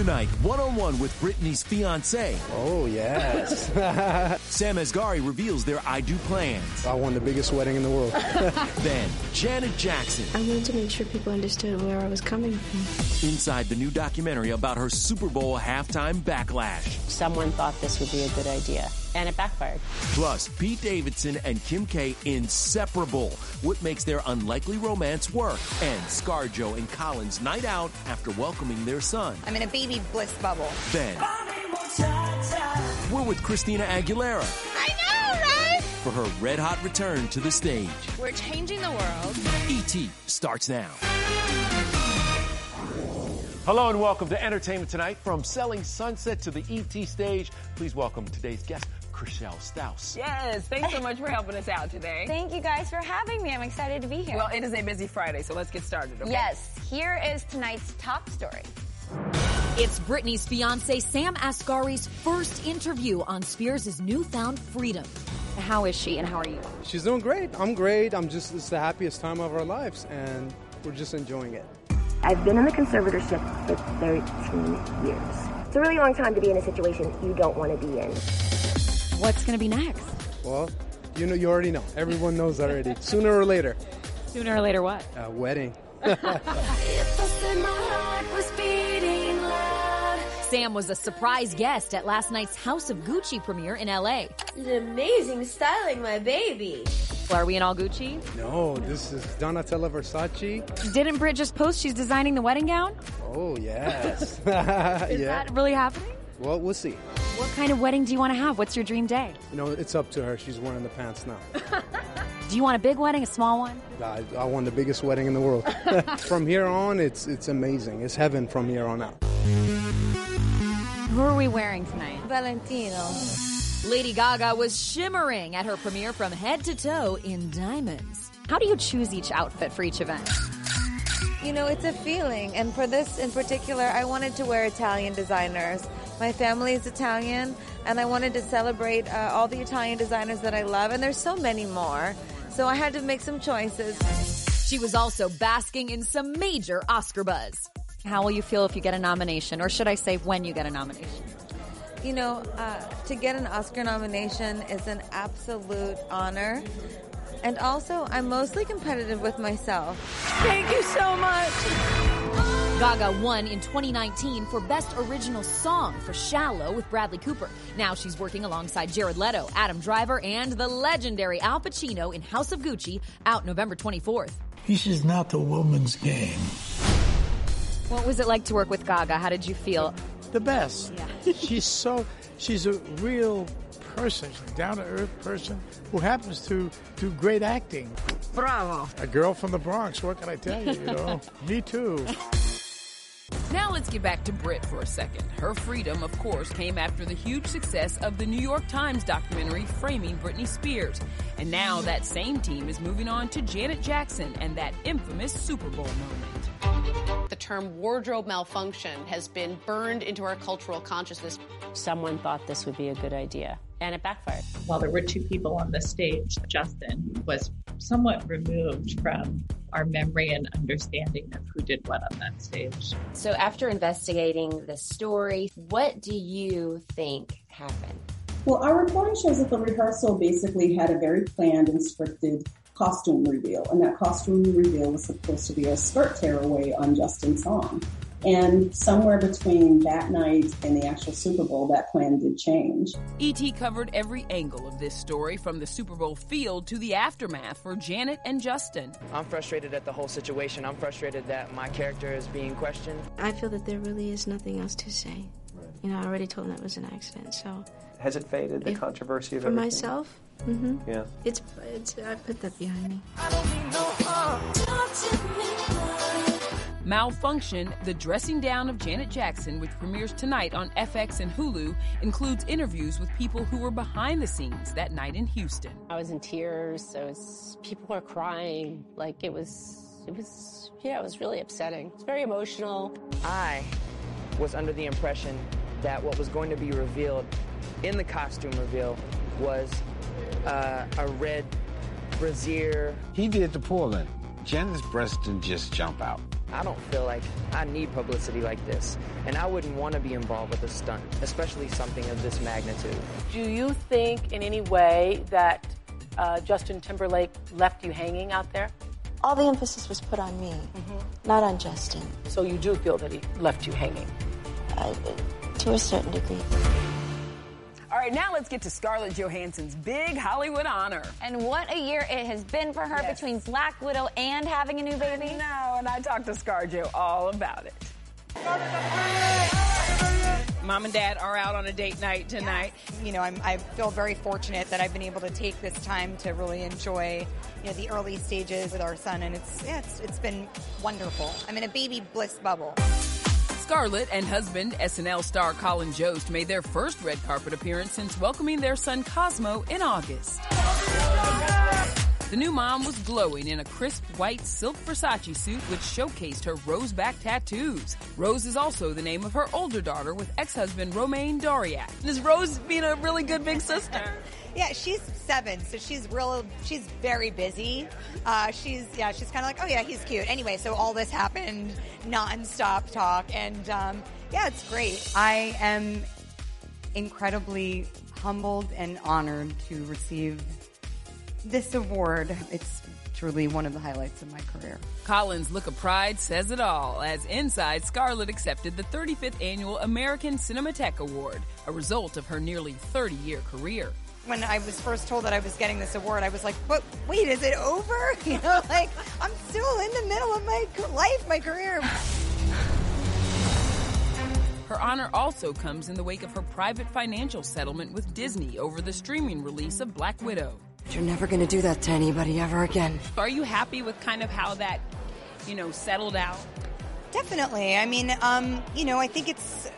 Tonight, one on one with Britney's fiance. Oh, yes. Sam Asghari reveals their I Do plans. I won the biggest wedding in the world. then, Janet Jackson. I wanted to make sure people understood where I was coming from. Inside the new documentary about her Super Bowl halftime backlash. Someone thought this would be a good idea and it backfired. Plus, Pete Davidson and Kim K inseparable. What makes their unlikely romance work? And ScarJo and Colin's night out after welcoming their son. I'm in a baby bliss bubble. Then, we're with Christina Aguilera. I know, right? For her red hot return to the stage. We're changing the world. E.T. starts now. Hello and welcome to Entertainment Tonight. From Selling Sunset to the ET stage, please welcome today's guest, Chrishell Stause. Yes, thanks so much for helping us out today. Thank you guys for having me. I'm excited to be here. Well, it is a busy Friday, so let's get started, okay? Yes, here is tonight's top story. It's Britney's fiance Sam Asghari's first interview on Spears' newfound freedom. How is she and how are you? She's doing great. I'm great. I'm just, it's the happiest time of our lives, and we're just enjoying it. I've been in the conservatorship for 13 years. It's a really long time to be in a situation you don't want to be in. What's going to be next? Well, you know, you already know. Everyone knows already. Sooner or later. Sooner or later, what? A wedding. Sam was a surprise guest at last night's House of Gucci premiere in LA. It's amazing styling, my baby. Well, are we in all Gucci? No, this is Donatella Versace. Didn't Brit just post she's designing the wedding gown? Oh, yes. is yeah. that really happening? Well, we'll see. What kind of wedding do you want to have? What's your dream day? You know, it's up to her. She's wearing the pants now. do you want a big wedding, a small one? I, I want the biggest wedding in the world. from here on, it's it's amazing. It's heaven from here on out. Who are we wearing tonight? Valentino. Lady Gaga was shimmering at her premiere from head to toe in diamonds. How do you choose each outfit for each event? You know, it's a feeling. And for this in particular, I wanted to wear Italian designers. My family is Italian, and I wanted to celebrate uh, all the Italian designers that I love, and there's so many more. So I had to make some choices. She was also basking in some major Oscar buzz. How will you feel if you get a nomination, or should I say when you get a nomination? you know, uh, to get an Oscar nomination is an absolute honor. And also, I'm mostly competitive with myself. Thank you so much. Gaga won in 2019 for Best Original Song for Shallow with Bradley Cooper. Now she's working alongside Jared Leto, Adam Driver, and the legendary Al Pacino in House of Gucci, out November 24th. This is not a woman's game. What was it like to work with Gaga? How did you feel? The best. Yeah. she's so, she's a real person, a down to earth person who happens to do great acting. Bravo. A girl from the Bronx, what can I tell you? You know, me too. Now let's get back to Brit for a second. Her freedom, of course, came after the huge success of the New York Times documentary Framing Britney Spears. And now that same team is moving on to Janet Jackson and that infamous Super Bowl moment. The term wardrobe malfunction has been burned into our cultural consciousness. Someone thought this would be a good idea, and it backfired. While there were two people on the stage, Justin was somewhat removed from our memory and understanding of who did what on that stage. So, after investigating the story, what do you think happened? Well, our reporting shows that the rehearsal basically had a very planned and scripted costume reveal, and that costume reveal was supposed to be a skirt tearaway on Justin's song. And somewhere between that night and the actual Super Bowl, that plan did change. ET covered every angle of this story from the Super Bowl field to the aftermath for Janet and Justin. I'm frustrated at the whole situation. I'm frustrated that my character is being questioned. I feel that there really is nothing else to say. You know, I already told him that was an accident, so. Has it faded, the If- controversy of it? For everything? myself, mm-hmm. Yeah. It's, it's, I put that behind me. Malfunction, the dressing down of Janet Jackson, which premieres tonight on FX and Hulu, includes interviews with people who were behind the scenes that night in Houston. I was in tears. So was, people were crying. Like it was, it was, yeah, it was really upsetting. It's very emotional. I was under the impression that what was going to be revealed in the costume reveal was uh, a red brassiere. He did the pulling. Janet's breasts didn't just jump out. I don't feel like I need publicity like this, and I wouldn't want to be involved with a stunt, especially something of this magnitude. Do you think in any way that uh, Justin Timberlake left you hanging out there? All the emphasis was put on me, not on Justin, So you do feel that he left you hanging? I, to a certain degree. All right, now let's get to Scarlett Johansson's big Hollywood honor. And what a year it has been for her between Black Widow and having a new baby. No, and I talked to ScarJo all about it. Mom and Dad are out on a date night tonight. You know, I'm, I feel very fortunate that I've been able to take this time to really enjoy, you know, the early stages with our son, and it's yeah, it's, it's been wonderful. I'm in a baby bliss bubble. Scarlett and husband, SNL star Colin Jost, made their first red carpet appearance since welcoming their son Cosmo in August. The new mom was glowing in a crisp white silk Versace suit which showcased her rose back tattoos. Rose is also the name of her older daughter with ex-husband Romain Dauriac. Is Rose being a really good big sister? Yeah, she's seven, so she's real. She's very busy. Uh, she's yeah, she's kind of like, oh yeah, he's cute. Anyway, so all this happened, nonstop talk, and um, yeah, it's great. I am incredibly humbled and honored to receive this award. It's truly one of the highlights of my career. Colin's look of pride says it all, as inside Scarlett accepted the 35th annual American Cinematheque Award, a result of her nearly 30 year career. When I was first told that I was getting this award, I was like, but wait, is it over? You know, like I'm still in the middle of my life, my career. Her honor also comes in the wake of her private financial settlement with Disney over the streaming release of Black Widow. You're never going to do that to anybody ever again. Are you happy with kind of how that, you know, settled out? Definitely. I mean, um, you know, I think it's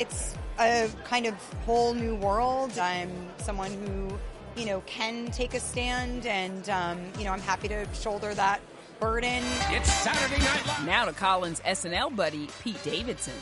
it's a kind of whole new world. I'm someone who, you know, can take a stand, and um, you know, I'm happy to shoulder that burden. It's Saturday Night Live. Now to Colin's SNL buddy, Pete Davidson.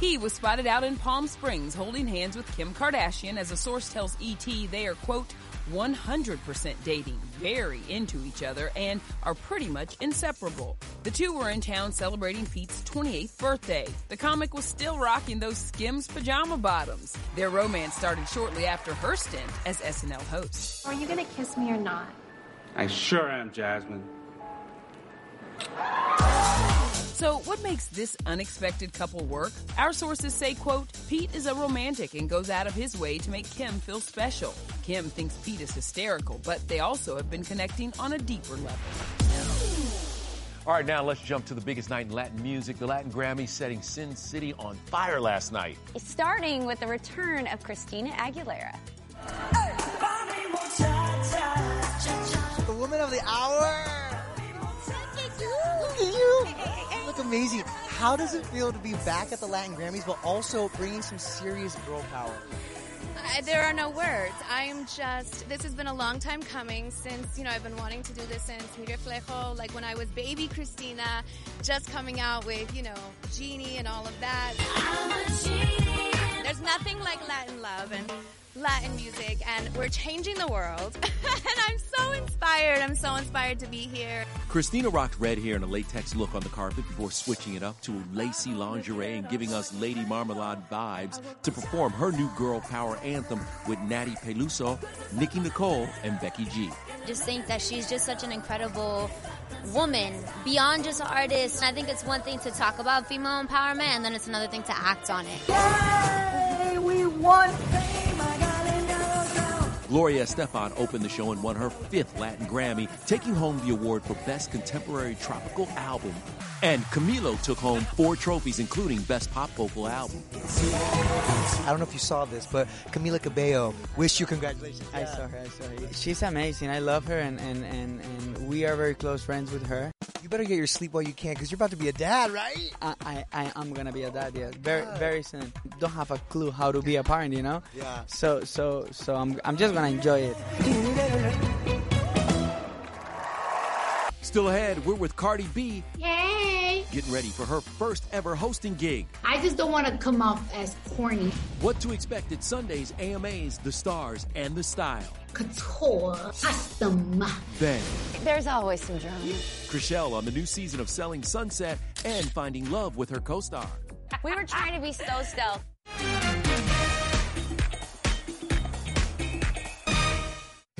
He was spotted out in Palm Springs holding hands with Kim Kardashian as a source tells ET they are, quote, 100% dating, very into each other, and are pretty much inseparable. The two were in town celebrating Pete's 28th birthday. The comic was still rocking those Skims pajama bottoms. Their romance started shortly after her stint as SNL host. Are you gonna kiss me or not? I sure am, Jasmine. So, what makes this unexpected couple work? Our sources say, quote, Pete is a romantic and goes out of his way to make Kim feel special. Kim thinks Pete is hysterical, but they also have been connecting on a deeper level. All right, now let's jump to the biggest night in Latin music. The Latin Grammys setting Sin City on fire last night. Starting with the return of Christina Aguilera. The woman of the hour. Amazing. How does it feel to be back at the Latin Grammys, but also bringing some serious girl power? I, there are no words. I am just, this has been a long time coming since, you know, I've been wanting to do this since Mi Reflejo, like when I was baby Christina, just coming out with, you know, Genie and all of that. There's nothing like Latin love and Latin music, and we're changing the world. and I'm so inspired. I'm so inspired to be here. Christina rocked red hair and a latex look on the carpet before switching it up to lacy lingerie and giving us Lady Marmalade vibes to perform her new girl power anthem with Nathy Peluso, Nicki Nicole, and Becky G. just think that she's just such an incredible woman beyond just an artist. I think it's one thing to talk about female empowerment, and then it's another thing to act on it. Hey, we won. Gloria Estefan opened the show and won her fifth Latin Grammy, taking home the award for Best Contemporary Tropical Album. And Camilo took home four trophies, including Best Pop Vocal Album. I don't know if you saw this, but Camila Cabello, wish you congratulations. I saw her. I saw her. She's amazing. I love her, and, and, and, and we are very close friends with her. You better get your sleep while you can, because you're about to be a dad, right? I, I, I am gonna be a dad. Yeah, very very soon. Don't have a clue how to be a parent, you know. Yeah. So so so I'm I'm just gonna enjoy it. Still ahead, we're with Cardi B, Yay! getting ready for her first ever hosting gig. I just don't want to come off as corny. What to expect at Sunday's AMAs, The Stars, and The Style. Couture, custom. Then, There's always some drama. Chrishell on the new season of Selling Sunset and finding love with her co-star. We were trying to be so stealth.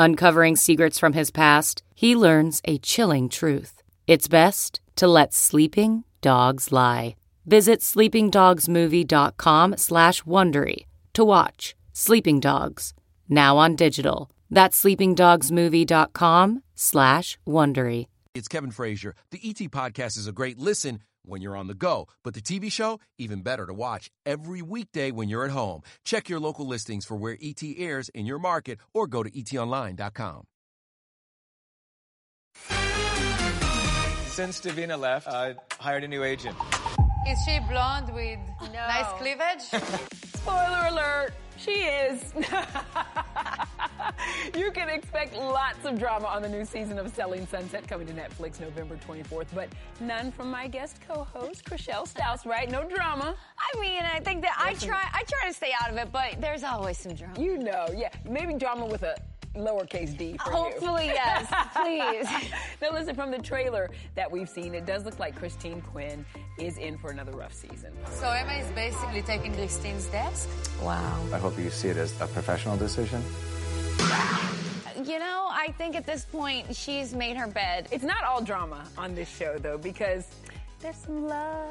Uncovering secrets from his past, he learns a chilling truth. It's best to let sleeping dogs lie. Visit sleepingdogsmovie.com slash Wondery to watch Sleeping Dogs, now on digital. That's sleepingdogsmovie.com slash Wondery. It's Kevin Frazier. The ET podcast is a great listen when you're on the go, but the TV show, even better to watch every weekday when you're at home. Check your local listings for where ET airs in your market or go to etonline.com. Since Davina left, I hired a new agent. Is she blonde with nice cleavage? Spoiler alert, she is. you can expect lots of drama on the new season of Selling Sunset coming to Netflix November 24th, but none from my guest co-host, Chrishell Stause, right? No drama. I mean, I think that I try I try to stay out of it, but there's always some drama. You know, yeah. Maybe drama with a lowercase d for you. Hopefully, yes. Please. now, listen, from the trailer that we've seen, it does look like Christine Quinn is in for another rough season. so Emma is basically taking Christine's desk? Wow. I hope you see it as a professional decision. You know, I think at this point she's made her bed. It's not all drama on this show, though, because there's some love.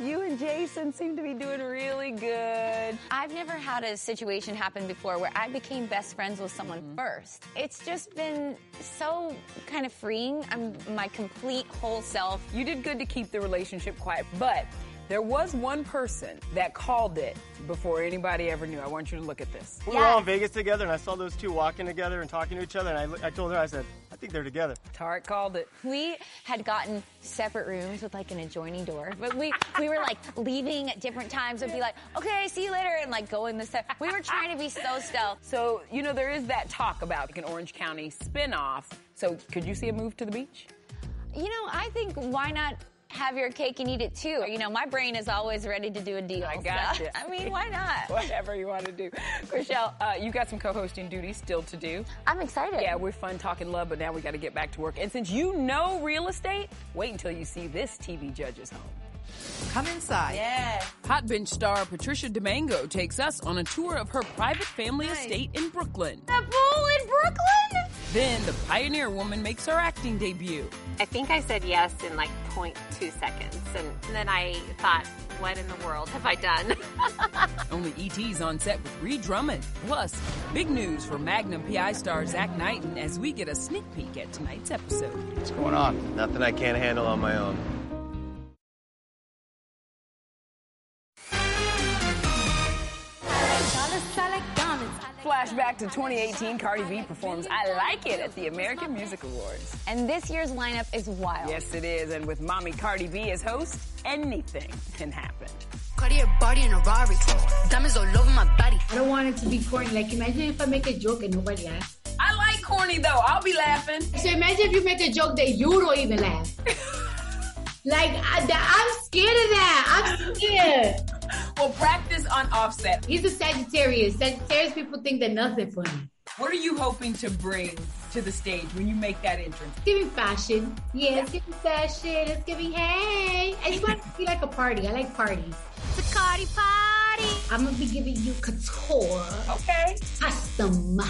You and Jason seem to be doing really good. I've never had a situation happen before where I became best friends with someone Mm-hmm. first. It's just been so kind of freeing. I'm my complete whole self. You did good to keep the relationship quiet, but there was one person that called it before anybody ever knew. I want you to look at this. We were all in Vegas together, and I saw those two walking together and talking to each other. And I, I told her, I said, I think they're together. Tarek called it. We had gotten separate rooms with like an adjoining door, but we we were like leaving at different times and be like, okay, see you later, and like go in the set. We were trying to be so stealth. So, you know, there is that talk about like an Orange County spinoff. So, could you see a move to the beach? You know, I think why not have your cake and eat it too? You know, my brain is always ready to do a deal. I got so, you. I mean, why not? Whatever you want to do. Chrishell, uh, you got some co-hosting duties still to do. I'm excited. Yeah, we're fun talking love, but now we got to get back to work. And since you know real estate, wait until you see this TV judge's home. Come inside. Yeah. Hot Bench star Patricia DiMango takes us on a tour of her private family estate in Brooklyn. The pool in Brooklyn? Then the pioneer woman makes her acting debut. I think I said yes in like 0.2 seconds. And then I thought, what in the world have I done? Only ET's on set with Ree Drummond. Plus, big news for Magnum PI star Zach Knighton as we get a sneak peek at tonight's episode. What's going on? Nothing I can't handle on my own. Flashback to 2018, Cardi B performs I Like It at the American Music Awards. And this year's lineup is wild. Yes, it is. And with mommy Cardi B as host, anything can happen. Cartier body in a Rari. Diamonds all over my body. I don't want it to be corny. Like, imagine if I make a joke and nobody laughs. I like corny though. I'll be laughing. So imagine if you make a joke that you don't even laugh. like, I, am scared of that. I'm scared. Well, practice on Offset. He's a Sagittarius. Sagittarius people think that nothing funny. What are you hoping to bring to the stage when you make that entrance? It's giving fashion. Yeah, it's giving fashion. It's giving hey. I just want it to be like a party. I like parties. It's a Cardi party. I'm gonna be giving you couture. Okay. Custom.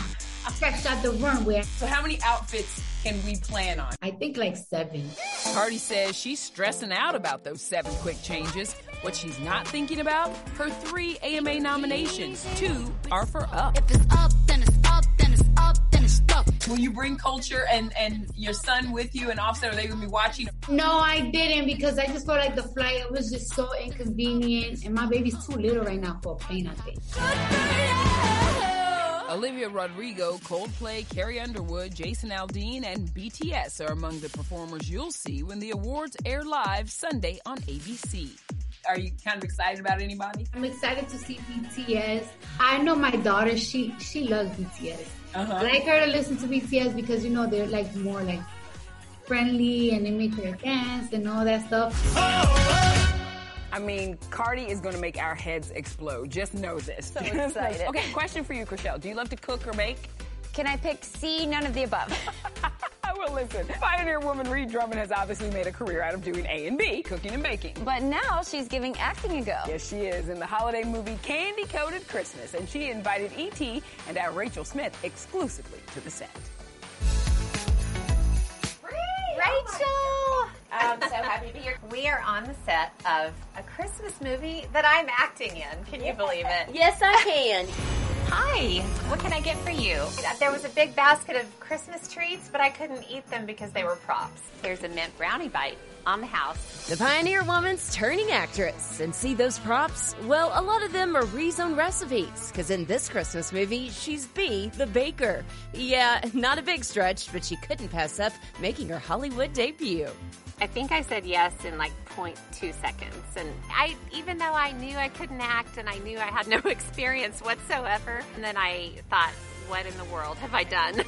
Fresh out the runway. So how many outfits can we plan on? I think like seven. Cardi says she's stressing out about those seven quick changes. What she's not thinking about? Her three AMA nominations. Two are for Up. If it's up, then it's up, then it's up, then it's stuck. Will you bring Kulture and, and your son with you and Offset? Are they going to be watching? No, I didn't because I just felt like the flight was just so inconvenient, and my baby's too little right now for a plane. I think. Olivia Rodrigo, Coldplay, Carrie Underwood, Jason Aldean, and BTS are among the performers you'll see when the awards air live Sunday on ABC. Are you kind of excited about anybody? I'm excited to see BTS. I know my daughter; she she loves BTS. Uh-huh. I like her to listen to BTS because you know they're like more like friendly and they make her dance and all that stuff. I mean, Cardi is going to make our heads explode. Just know this. So excited. okay, question for you, Chrishell. Do you love to cook or bake? Can I pick C? None of the above. well, listen, pioneer woman Ree Drummond has obviously made a career out of doing A and B, cooking and baking. But now she's giving acting a go. Yes, she is in the holiday movie Candy Coated Christmas, and she invited E.T. and our Rachel Smith exclusively to the set. Rachel! I'm so happy to be here. We are on the set of a Christmas movie that I'm acting in. Can you believe it? Yes, I can. Hi, what can I get for you? There was a big basket of Christmas treats, but I couldn't eat them because they were props. Here's a mint brownie bite on the house. The Pioneer Woman's turning actress. And see those props? Well, a lot of them are Ree's own recipes, because in this Christmas movie, she's B, the baker. Yeah, not a big stretch, but she couldn't pass up making her Hollywood debut. I think I said yes in like 0.2 seconds. And I, even though I knew I couldn't act and I knew I had no experience whatsoever, and then I thought, what in the world have I done?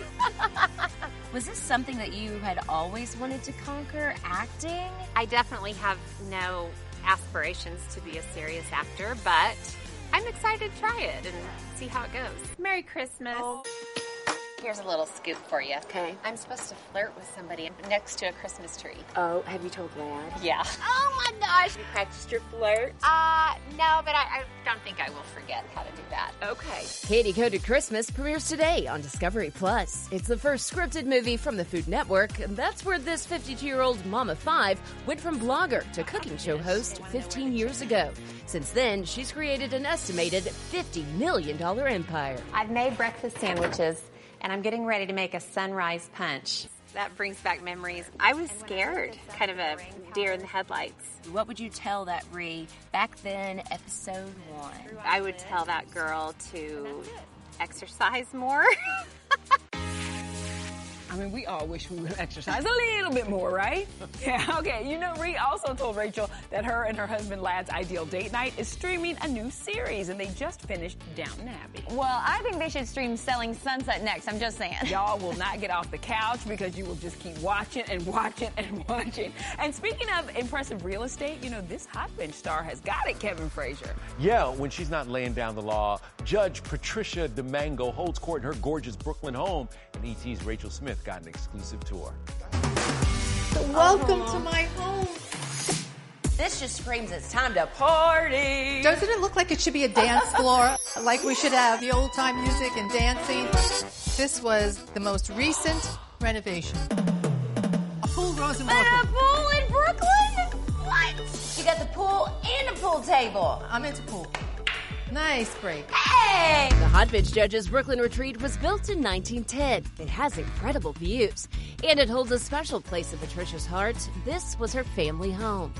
Was this something that you had always wanted to conquer, acting? I definitely have no aspirations to be a serious actor, but I'm excited to try it and see how it goes. Merry Christmas. Oh. Here's a little scoop for you. Okay. I'm supposed to flirt with somebody next to a Christmas tree. Oh, have you told Ladd? Yeah. Oh my gosh. You practiced your flirt? Uh, no, but I, I don't think I will forget how to do that. Okay. Candy Coated Christmas premieres today on Discovery Plus. It's the first scripted movie from the Food Network, and that's where this 52 year old mom of five went from blogger to cooking show host 15 years ago. Since then, she's created an estimated $50 million empire. I've made breakfast sandwiches, and I'm getting ready to make a sunrise punch. That brings back memories. I was scared, kind of a deer in the headlights. What would you tell that Ree back then, episode one? I would tell that girl to exercise more. I mean, we all wish we would exercise a little bit more, right? Yeah, okay. You know, Ree also told Rachel that her and her husband Ladd's ideal date night is streaming a new series, and they just finished Downton Abbey. Well, I think they should stream Selling Sunset next. I'm just saying. Y'all will not get off the couch because you will just keep watching and watching and watching. And speaking of impressive real estate, you know, this hot bench star has got it, Kevin Frazier. Yeah, when she's not laying down the law, Judge Patricia DiMango holds court in her gorgeous Brooklyn home, and ET's Rachel Smith got an exclusive tour. Welcome to my home. This just screams it's time to party. Doesn't it look like it should be a dance floor? like we should have the old time music and dancing? This was the most recent renovation. A pool, full Rosa A pool in Brooklyn? What? You got the pool and a pool table. I'm into pool. Nice break. Hey! The Hot Bench Judge's Brooklyn Retreat was built in 1910. It has incredible views, and it holds a special place in Patricia's heart. This was her family home.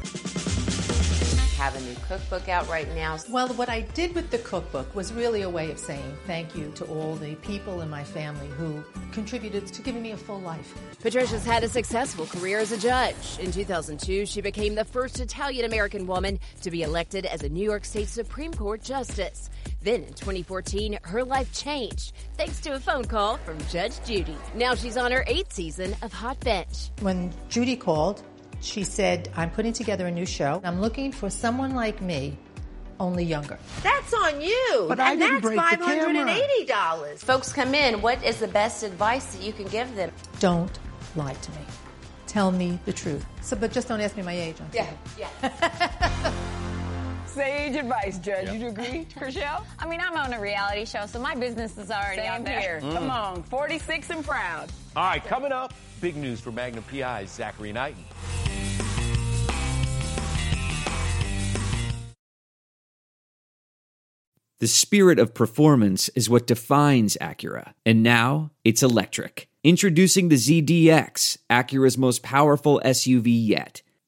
Have a new cookbook out right now. Well, what I did with the cookbook was really a way of saying thank you to all the people in my family who contributed to giving me a full life. Patricia's had a successful career as a judge. In 2002, she became the first Italian American woman to be elected as a New York State Supreme Court justice. Then in 2014, her life changed thanks to a phone call from Judge Judy. Now she's on her eighth season of Hot Bench. When Judy called, she said, I'm putting together a new show. I'm looking for someone like me, only younger. That's on you. But and I didn't that's break the camera. $580. Folks come in. What is the best advice that you can give them? Don't lie to me. Tell me the truth. So, but just don't ask me my age. on Yeah, yeah. Sage advice, Judge. You agree, Chrishell? I mean, I'm on a reality show, so my business is already Same out there. here. Mm. Come on, 46 and proud. All right, coming up, big news for Magnum PI's Zachary Knighton. The spirit of performance is what defines Acura. And now it's electric. Introducing the ZDX, Acura's most powerful SUV yet.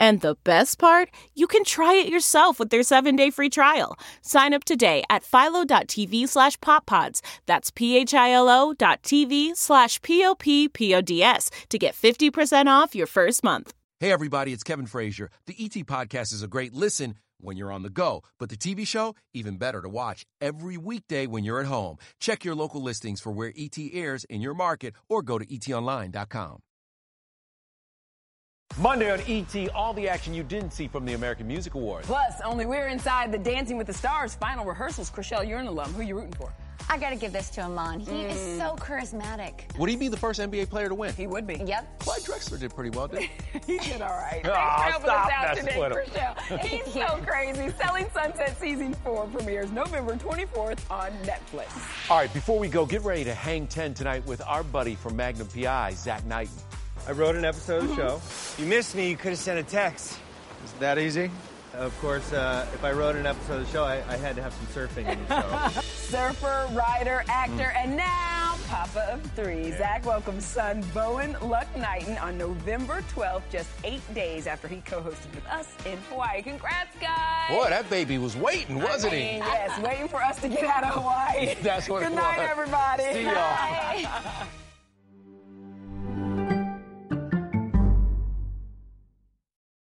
And the best part, you can try it yourself with their 7-day free trial. Sign up today at philo.tv slash poppods. That's p-h-i-l-o dot tv slash p-o-p-p-o-d-s to get 50% off your first month. Hey, everybody, it's Kevin Frazier. The ET Podcast is a great listen when you're on the go, but the TV show, even better to watch every weekday when you're at home. Check your local listings for where ET airs in your market or go to etonline.com. Monday on ET, all the action you didn't see from the American Music Awards. Plus, only we're inside the Dancing with the Stars final rehearsals. Chrishell, you're an alum. Who are you rooting for? I gotta give this to Iman. He is hmm. so charismatic. Would he be the first NBA player to win? He would be. Yep. Clyde Drexler did pretty well, didn't he? he did all right. Ah, Thanks Aw, for helping stop us out messing today. Chrishell. He's so crazy. Selling Sunset Season 4 premieres November 24th on Netflix. All right, before we go, get ready to hang 10 tonight with our buddy from Magnum PI, Zach Knighton. I wrote an episode of the show. You missed me, you could have sent a text. Is that easy? Of course, uh, if I wrote an episode of the show, I, I had to have some surfing in the show. Surfer, writer, actor, and now Papa of three. Zach welcomes son Bowen Luck Knighton on November 12th, just eight days after he co-hosted with us in Hawaii. Congrats, guys! Boy, that baby was waiting, wasn't I he? Yes, waiting for us to get out of Hawaii. That's what it Good night, was. everybody. See y'all.